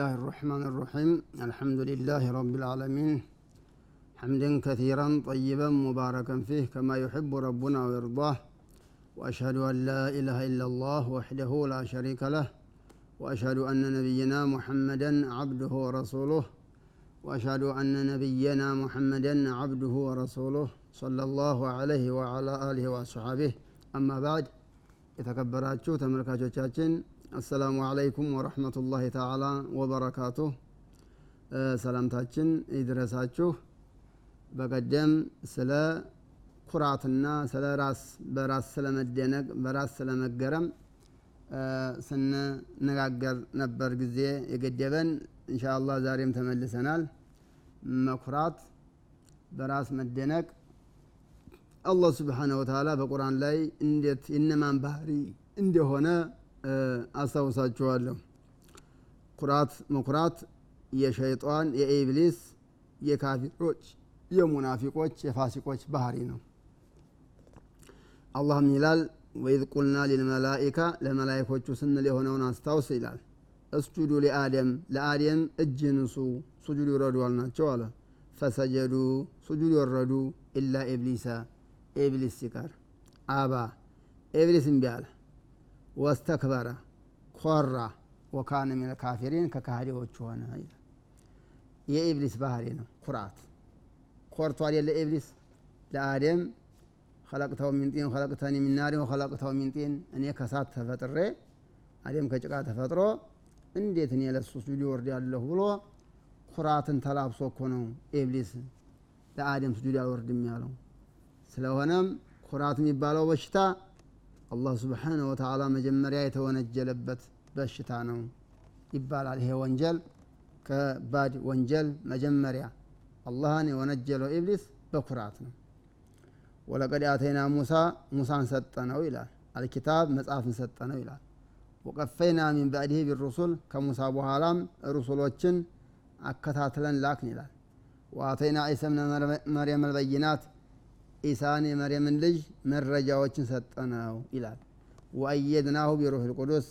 الله الرحمن الرحيم الحمد لله رب العالمين حمدا كثيرا طيبا مباركا فيه كما يحب ربنا ويرضاه وأشهد أن لا إله إلا الله وحده لا شريك له وأشهد أن نبينا محمدا عبده ورسوله وأشهد أن نبينا محمدا عبده ورسوله صلى الله عليه وعلى آله وصحبه أما بعد إذا كبرت كبراتشو تملكاتشو አሰላሙ አለይኩም ወረህመቱላሂ ተዓላ ወበረካቱሁ ሰላምታችን ይድረሳችሁ። በቀደም ስለ ኩራትና ስለ ራስ በራስ ስለመደነቅ በራስ ስለመገረም ስንነጋገር ነበር ጊዜ የገደበን። እንሻ አላህ ዛሬም ተመልሰናል። መኩራት በራስ መደነቅ አላህ ስብሓነ ወተዓላ በቁርአን ላይ እንዴት የነማን ባህሪ እንደሆነ አስታውሳችኋለሁ። ኩራት መኩራት የሸይጣን የኢብሊስ የካፊሮች የሙናፊቆች የፋሲቆች ባህሪ ነው። አላህም ይላል ወኢዝ ቁልና ሊልመላኢካ ለመላይኮቹ ስንል የሆነውን አስታውስ ይላል። እስጁዱ ሊአደም ለአደም እጅ ንሱ ሱጁድ ይውረዱ አልናቸው አለ። فسجدوا ሱጁድ ወረዱ إلا إبليس ኢብሊስ ሲቀር أبى ኢብሊስ እምቢ አለ واستكبر ኮራ وكان من الكافرين ከካህዲዎቹ ሆነ የኢብሊስ ባህሪ ነው ኩራት። ኮርቶ አይደለ ኢብሊስ? ለአደም خلقته من طين خلقتني من نار وخلقته من طين እኔ ከሳት ተፈጥሬ አደም ከጭቃ ተፈጥሮ እንዴት እኔ ለሱ ሱጁድ እወርዳለሁ ብሎ ኩራትን ተላብሶ እኮ ነው ኢብሊስ ለአደም ሱጁድ አልወርድም ያለው። ስለሆነም ኩራት የሚባለው በሽታ አላህ سبحانه وتعالى መጀመሪያ የተወነጀለበት በሽታ ነው ይባላል። ይሄ ወንጀል ከባድ ወንጀል መጀመሪያ አላህን የወነጀለው ኢብሊስ በኩራት ነው። ولقد آتينا موسى ሙሳን ሰጠነው ይላል። አልኪታብ መጽሐፍን ሰጠነው ይላል። ወቀፈይና ሚን ባዕድህ ቢሩሱል ከሙሳ በኋላም ሩሱሎችን አከታትለን ላክን ይላል። ወአተይና ዒሳ ብነ መርየም አልበይናት ኢሳን የመርየምን ልጅ መረጃዎችን ሰጠነው ይላል። ወአየድናሁ ቢሩህ ልቁዱስ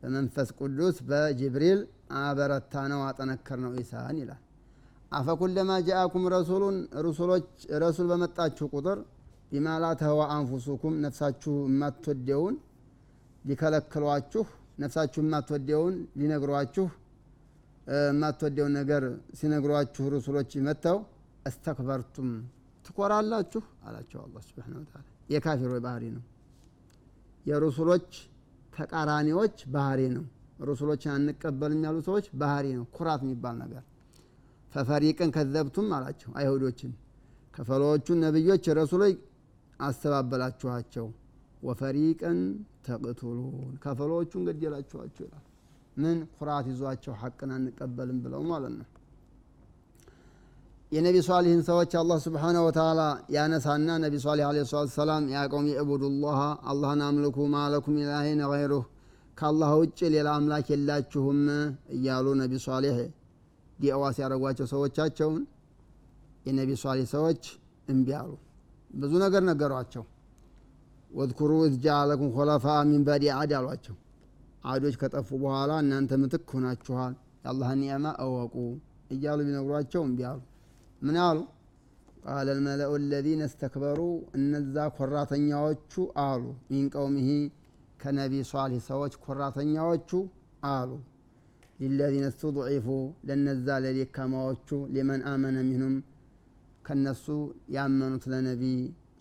በመንፈስ ቅዱስ በጅብሪል አበረታ ነው አጠነከር ነው ኢሳን ይላል። አፈኩለማ ጃአኩም ረሱሉን ሩሱሎች ረሱል በመጣችሁ ቁጥር ቢማ ላ አንፉሱኩም ነፍሳችሁ የማትወደውን ሊከለክሏችሁ ነፍሳችሁ የማትወደውን ሊነግሯችሁ የማትወደውን ነገር ሲነግሯችሁ ሩሱሎች መጥተው እስተክበርቱም ትኮራላችሁ? አላቸው አላ ስብን ታላ የካፊሮች ባህሪ ነው? የሩሱሎች ተቃራኒዎች ባህሪ ነው? ሩሱሎችን አንቀበልም ያሉ ሰዎች ባህሪ ነው? ኩራት የሚባል ነገር። ፈፈሪቅን ከዘብቱም አላቸው አይሁዶችን። ከፈሎቹን ነቢዮች ረሱሎች አስተባበላችኋቸው። ወፈሪቅን ተቅቱሉን ከፈሎቹን ገደላችኋቸው ይላል። ምን ኩራት ይዟቸው ሐቅን አንቀበልም ብለው ማለት ነው የነቢ ሷሊህን ሰዎች አላህ ስብሓነ ወተላ ያነሳና ነቢ ሷሊህ አለ ሰላት ሰላም ያ ቀውም ዕቡዱላህ አላህን አምልኩ ማለኩም ኢላሂን ገይሩህ ከአላህ ውጭ ሌላ አምላክ የላችሁም እያሉ ነቢ ሷሊህ ዳዕዋ ሲያደርጓቸው ሰዎቻቸውን የነቢ ሷሊህ ሰዎች እምቢ አሉ። ብዙ ነገር ነገሯቸው። واذكروا إذ جعلكم خلفاء من بعد عاد አሏቸው። አዶች ከጠፉ በኋላ እናንተ ምትክ ሆናችኋል የአላህን ኒዕማ እወቁ እያሉ ቢነግሯቸው እምቢ አሉ ምን አሉ? قال الملأ الذين استكبروا እነዛ ኮራተኛዎቹ አሉ። من قومه ከነቢ ሷሊህ ሰዎች ኮራተኛዎቹ አሉ። ሊለዚነ ስተضዒፉ ለነዛ ለደካማዎቹ ሊመን አመነ ሚንሁም ከነሱ ያመኑት ለነቢ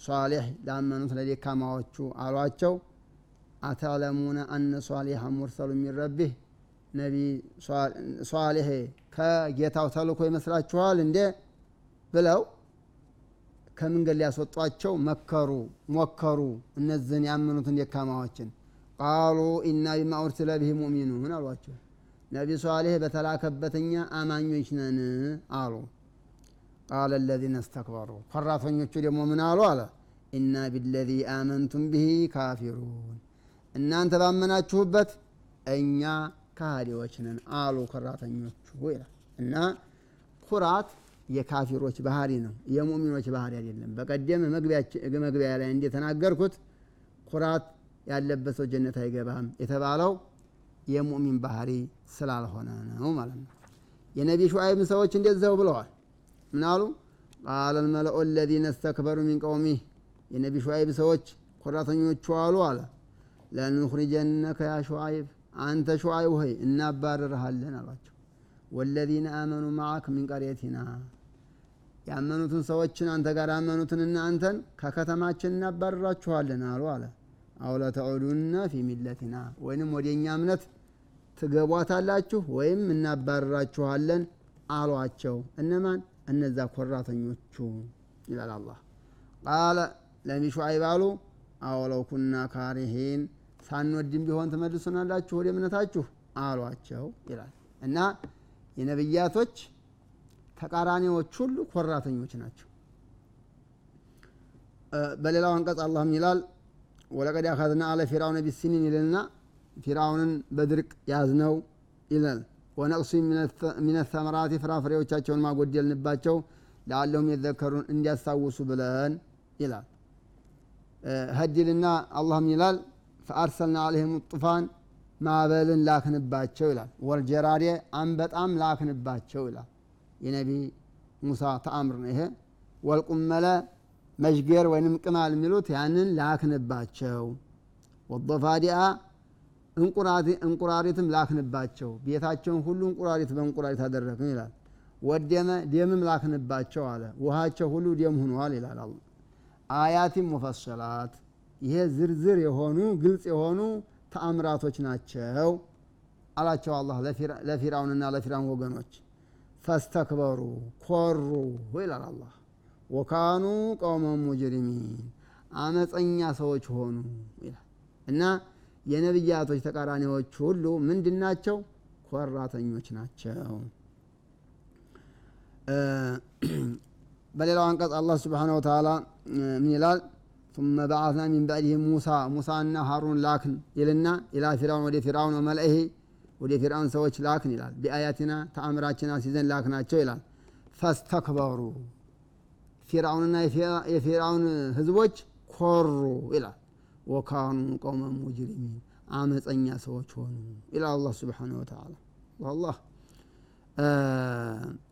ሷሊሕ ላመኑት ለደካማዎቹ አሏቸው። አተዕለሙነ አነ ሷሊሐ ሙርሰሉ ሚን ነቢ ሷሊሕ ከጌታው ተልኮ ይመስላችኋል እንዴ ብለው ከመንገድ ሊያስወጧቸው መከሩ ሞከሩ። እነዚህን ያመኑትን ደካማዎችን ቃሉ ኢና ቢማ ኡርሲለ ብህ ሙእሚኑን አሏቸው። ነቢ ሷሌህ በተላከበትኛ አማኞች ነን አሉ። ቃለ ለዚነ እስተክበሩ። ኮራተኞቹ ደግሞ ምን አሉ? አለ ኢና ቢለዚ አመንቱም ብሂ ካፊሩን። እናንተ ባመናችሁበት እኛ ካህዲዎች ነን አሉ ኮራተኞቹ ይላል። እና ኩራት የካፊሮች ባህሪ ነው። የሙሚኖች ባህሪ አይደለም። በቀደም መግቢያ ላይ እንደተናገርኩት ኩራት ያለበት ሰው ጀነት አይገባም የተባለው የሙእሚን ባህሪ ስላልሆነ ነው ማለት ነው። የነቢ ሹዓይብ ሰዎች እንደዚያው ብለዋል። ምን አሉ? ቃለ ልመለኡ አለዚነ እስተክበሩ ሚን ቀውሚህ የነቢ ሹዓይብ ሰዎች ኮራተኞቹ አሉ አለ። ለኑኽሪጀነከ ያ ሹዓይብ አንተ ሹዓይብ ሆይ እናባረርሃለን አሏቸው ወለዚነ አመኑ ማዓክ ሚን ቀርየቲና። ያመኑትን ሰዎችን አንተ ጋር ያመኑትንና አንተን ከከተማችን እናባረራችኋለን አሉ አለ። አው ለተዑዱነ ፊ ሚለቲና። ወይንም ወደ እኛ እምነት ትገቧታላችሁ ወይም እናባረራችኋለን አሏቸው። እነማን? እነዛ ኮራተኞቹ ይላል አላህ። ቃለ ለሚ ሹዓይብ አሉ አወለው ኩና ካሪሂን። ሳንወድም ቢሆን ትመልሱናላችሁ ወደ እምነታችሁ አሏቸው ይላል። እና የነብያቶች ተቃራኒዎች ሁሉ ኮራተኞች ናቸው። በሌላው አንቀጽ አላህም ይላል ወለቀድ አኸዝና አለ ፊርአውነ ቢሲኒን ይልና ፊርአውንን በድርቅ ያዝነው ይላል። ወነቅሱ ሚነ ተመራቲ ፍራፍሬዎቻቸውን ማጎደልንባቸው ለአለሁም የዘከሩን እንዲያስታውሱ ብለን ይላል። ሀዲልና አላህም ይላል ፈአርሰልና አለህም ጡፋን ማዕበልን ላክንባቸው ይላል። ወልጀራዴ አንበጣም ላክንባቸው ይላል። የነቢ ሙሳ ተአምር ነው ይሄ። ወልቁመለ መዥገር ወይንም ቅማል የሚሉት ያንን ላክንባቸው። ወضፋዲአ እንቁራሪትም ላክንባቸው። ቤታቸውን ሁሉ እንቁራሪት በእንቁራሪት አደረግን ይላል። ወደመ ደምም ላክንባቸው አለ። ውሃቸው ሁሉ ደም ሁኗል ይላል አያቲም ሙፈሰላት። ይሄ ዝርዝር የሆኑ ግልጽ የሆኑ ተአምራቶች ናቸው አላቸው አላህ ለፊራውንና ለፊራውን ወገኖች። ፈስተክበሩ ኮሩ ይላል አላህ። ወካኑ ቀውመን ሙጅሪሚን አመፀኛ ሰዎች ሆኑ ይላል። እና የነቢያቶች ተቃራኒዎች ሁሉ ምንድን ናቸው? ኮራተኞች ናቸው። በሌላው አንቀጽ አላህ ስብሓን ወተላ ምን ይላል ثم بعثنا من بعده موسى موسى እና ሃሩን ላክን ይልና ኢላ ፊራውን ወደ ፊራውን ወመልእሄ ወደ ፊራውን ሰዎች ላክን ይላል። ቢአያትና ተአምራችን አስይዘን ላክናቸው ይላል። ፈስተክበሩ ፊራውንና የፊራውን ህዝቦች ኮሩ ይላል። ወካኑ ቀውመ ሙጅሪሚን አመፀኛ ሰዎች ሆኑ ይላል አላህ ስብሓነ ወተዓላ። ወላህ።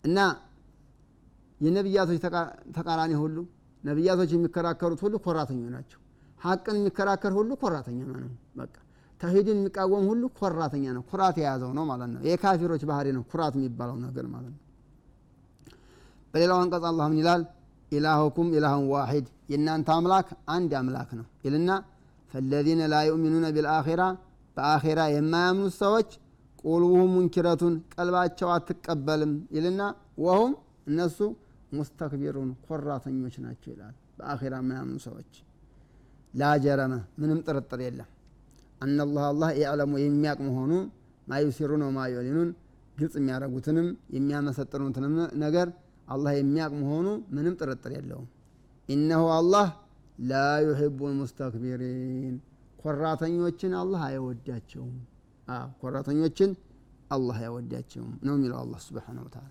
እና የነቢያቶች ተቃራኒ ሁሉ ነቢያቶች የሚከራከሩት ሁሉ ኮራተኞች ናቸው። ሀቅን የሚከራከር ሁሉ ኮራተኛ ነው። በቃ ተሂድን የሚቃወም ሁሉ ኮራተኛ ነው። ኩራት የያዘው ነው ማለት ነው። የካፊሮች ባህሪ ነው ኩራት የሚባለው ነገር ማለት ነው። በሌላው አንቀጽ አላህ ምን ይላል? ኢላሁኩም ኢላሁን ዋሂድ። የእናንተ አምላክ አንድ አምላክ ነው ይልና ፈለዚነ ላ ዩእሚኑነ ቢልአኺራ በአኺራ የማያምኑት ሰዎች ቁልቡሁም ሙንኪረቱን ቀልባቸው አትቀበልም ይልና ወሁም እነሱ ሙስተክቢሩን ኮራተኞች ናቸው ይላል። በአኺራ የማያምኑ ሰዎች። ላጀረመ ምንም ጥርጥር የለም። አናላህ አላህ ያዕለሙ የሚያቅ መሆኑ ማዩሲሩን ወማ ዩዕሊኑን ግልጽ የሚያደረጉትንም የሚያመሰጥኑትንም ነገር አላህ የሚያቅ መሆኑ ምንም ጥርጥር የለውም። ኢነሁ አላህ ላ ዩሕቡ ልሙስተክቢሪን ኮራተኞችን አላህ አይወዳቸውም። ኮራተኞችን አላህ አይወዳቸውም ነው የሚለው አላህ ስብሓን ወተላ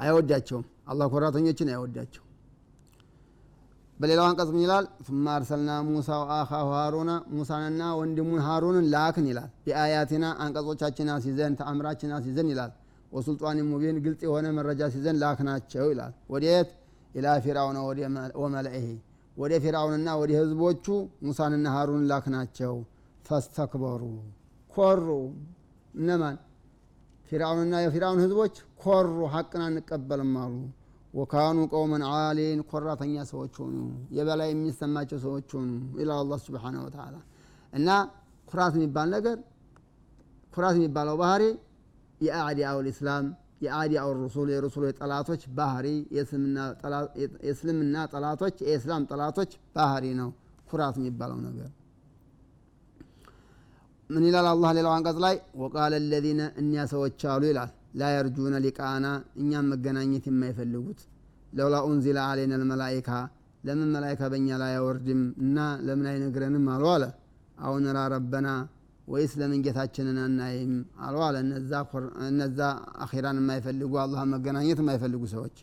አይወዳቸውም። አላህ ኮራተኞችን አይወዳቸው በሌላው አንቀጽ ምን ይላል? ثم አርሰልና ሙሳ ወአኻሁ ሃሩና ሙሳንና ወንድሙን ሃሩንን ላክን ይላል። ቢአያቲና አንቀጾቻችን ሲዘን ተአምራችን ሲዘን ይላል። وسلطان مبين ግልጽ የሆነ መረጃ ይዘን ላክናቸው ይላል። ወዴት? إلى فرعون وملئه ወደ ፊርአውንና ወደ ህዝቦቹ ሙሳንና ሃሩንን ላክናቸው። فاستكبروا። ኮሩ። እነማን ፊርአውንና የፊርአውን ህዝቦች ኮሩ ሀቅን አንቀበልም አሉ። وكانوا قوما عالين ኮራተኛ ሰዎች ሆኑ የበላይ የሚሰማቸው ሰዎች ሆኑ ይላል አላህ سبحانه وتعالى እና ኩራት የሚባል ነገር ኩራት የሚባለው ባህሪ የአዕዲያው ልእስላም የአዕዲያው ሩሱል የሩሱል ጠላቶች ባህሪ የእስልምና ጠላቶች የእስላም ጠላቶች ባህሪ ነው ኩራት የሚባለው ነገር ምን ይላል አላህ ሌላው አንቀጽ ላይ? ወቃለ ለዚነ እኒያ ሰዎች አሉ ይላል። ላ ሊቃና እኛም መገናኘት የማይፈልጉት። ለውላ ኡንዚላ አሌና ልመላይካ ለምን መላይካ በእኛ ላይ አይወርድም እና ለምን አይነግረንም አሉ አለ። አሁን ራ ረበና ወይስ ለምን ጌታችንን አናይም አሉ አለ። እነዛ አኺራን የማይፈልጉ አላህ መገናኘት የማይፈልጉ ሰዎች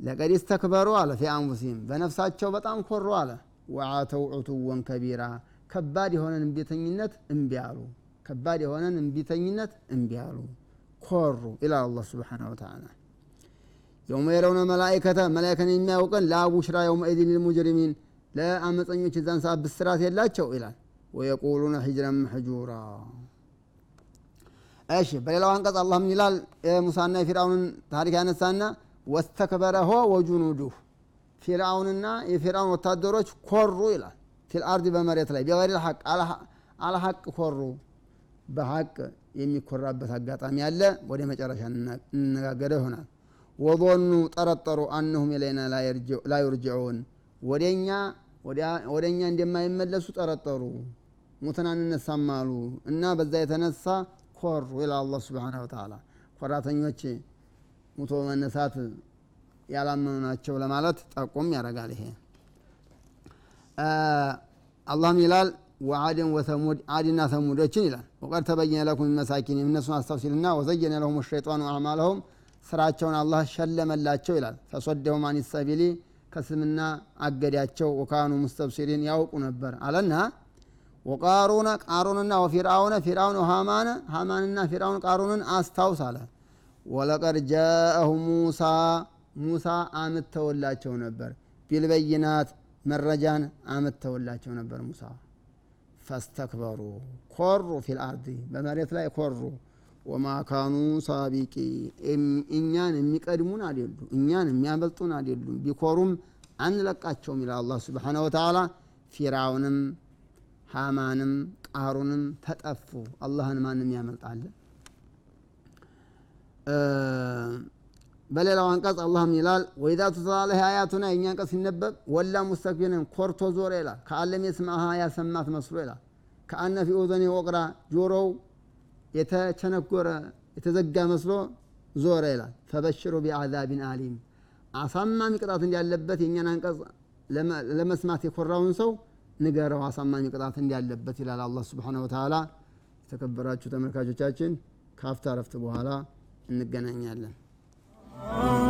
ለቀድ ስተክበሩ አለ። ፊ አንፉሲህም በነፍሳቸው በጣም ኮሩ አለ። ወአተው ዑቱወን ከቢራ ከባድ የሆነን እምቢተኝነት እምቢ አሉ። ከባድ የሆነን እምቢተኝነት እምቢ አሉ። ኮሩ ይላል አላህ ስብሓነ ወተዓላ። يوم يرون الملائكة መላኢካን የሚያዩ ቀን لا بشرى يومئذ للمجرمين ለአመፀኞች የዛን ሰዓት ብስራት የላቸው ይላል። ويقولون حجرا محجورا። እሺ በሌላው አንቀጽ አላህ ምን ይላል የሙሳና የፊርአውንን ታሪክ ያነሳና واستكبر هو وجنوده። ፊርአውንና የፊርአውን ወታደሮች ኮሩ ይላል في الأرض በመሬት ላይ بغير حق الحق ኮሩ በሐቅ የሚኮራበት አጋጣሚ አለ ወደ መጨረሻ እንነጋገረው ይሆናል ወظኑ ጠረጠሩ አነሁም ኢለይና ላ ዩርጅዑን ወደኛ ወደኛ እንደማይመለሱ ጠረጠሩ ሙተን አንነሳም አሉ እና በዛ የተነሳ ኮሩ ይላል አላህ ስብሓነሁ ወተዓላ ኮራተኞች ሙቶ መነሳት ያላመኑ ናቸው ለማለት ጠቁም ያደርጋል ይሄ አላህም ይላል ወዓድን ወተሙድ አድና ተሙዶችን ይላል። ወቀድ ተበየነ ለኩም መሳኪን እነሱን አስታውሲልና ወዘየነ ለሁም ሸይጣኑ አዕማለሁም ስራቸውን አላህ ሸለመላቸው ይላል። ፈሶደሁም አን ሰቢሊ ከስምና አገዳቸው ወካኑ ሙስተብሲሪን ያውቁ ነበር አለና ወቃሩነ ቃሩንና ወፊርአውነ ፊርአውን ወሃማነ ሃማንና ፊርአውን ቃሩንን አስታውስ አለ። ወለቀድ ጃአሁ ሙሳ ሙሳ አምጥተውላቸው ነበር። بالبينات መረጃን አምጥተውላቸው ነበር ሙሳ። فاستكبروا ኮሩ في الأرض በመሬት ላይ ኮሩ። وما كانوا سابقين እኛን የሚቀድሙን አይደሉ እኛን የሚያበልጡን አይደሉም ቢኮሩም አንለቃቸውም ይላል አላህ سبحانه وتعالى። ፊርአውንም ሃማንም ቃሩንም ተጠፉ። አላህን ማንም ያመልጣለ በሌላው አንቀጽ አላህም ይላል ወኢዛ ቱትላ ዐለይሂ አያቱና የእኛ አንቀጽ ሲነበብ ወላ ሙስተክቢርን ኮርቶ ዞረ ይላል። ከአለም የስማሃ ያሰማት መስሎ ይላል። ከአነ ፊ ኡዘኒ ወቅራ ጆሮው የተቸነጎረ የተዘጋ መስሎ ዞረ ይላል። ፈበሽሩ ቢአዛቢን አሊም። አሳማሚ ቅጣት እንዳለበት የእኛን አንቀጽ ለመስማት የኮራውን ሰው ንገረው አሳማሚ ቅጣት እንዳለበት ይላል አላህ ስብሓነ ወተዓላ። የተከበራችሁ ተመልካቾቻችን ካፍታ ረፍት በኋላ እንገናኛለን Oh.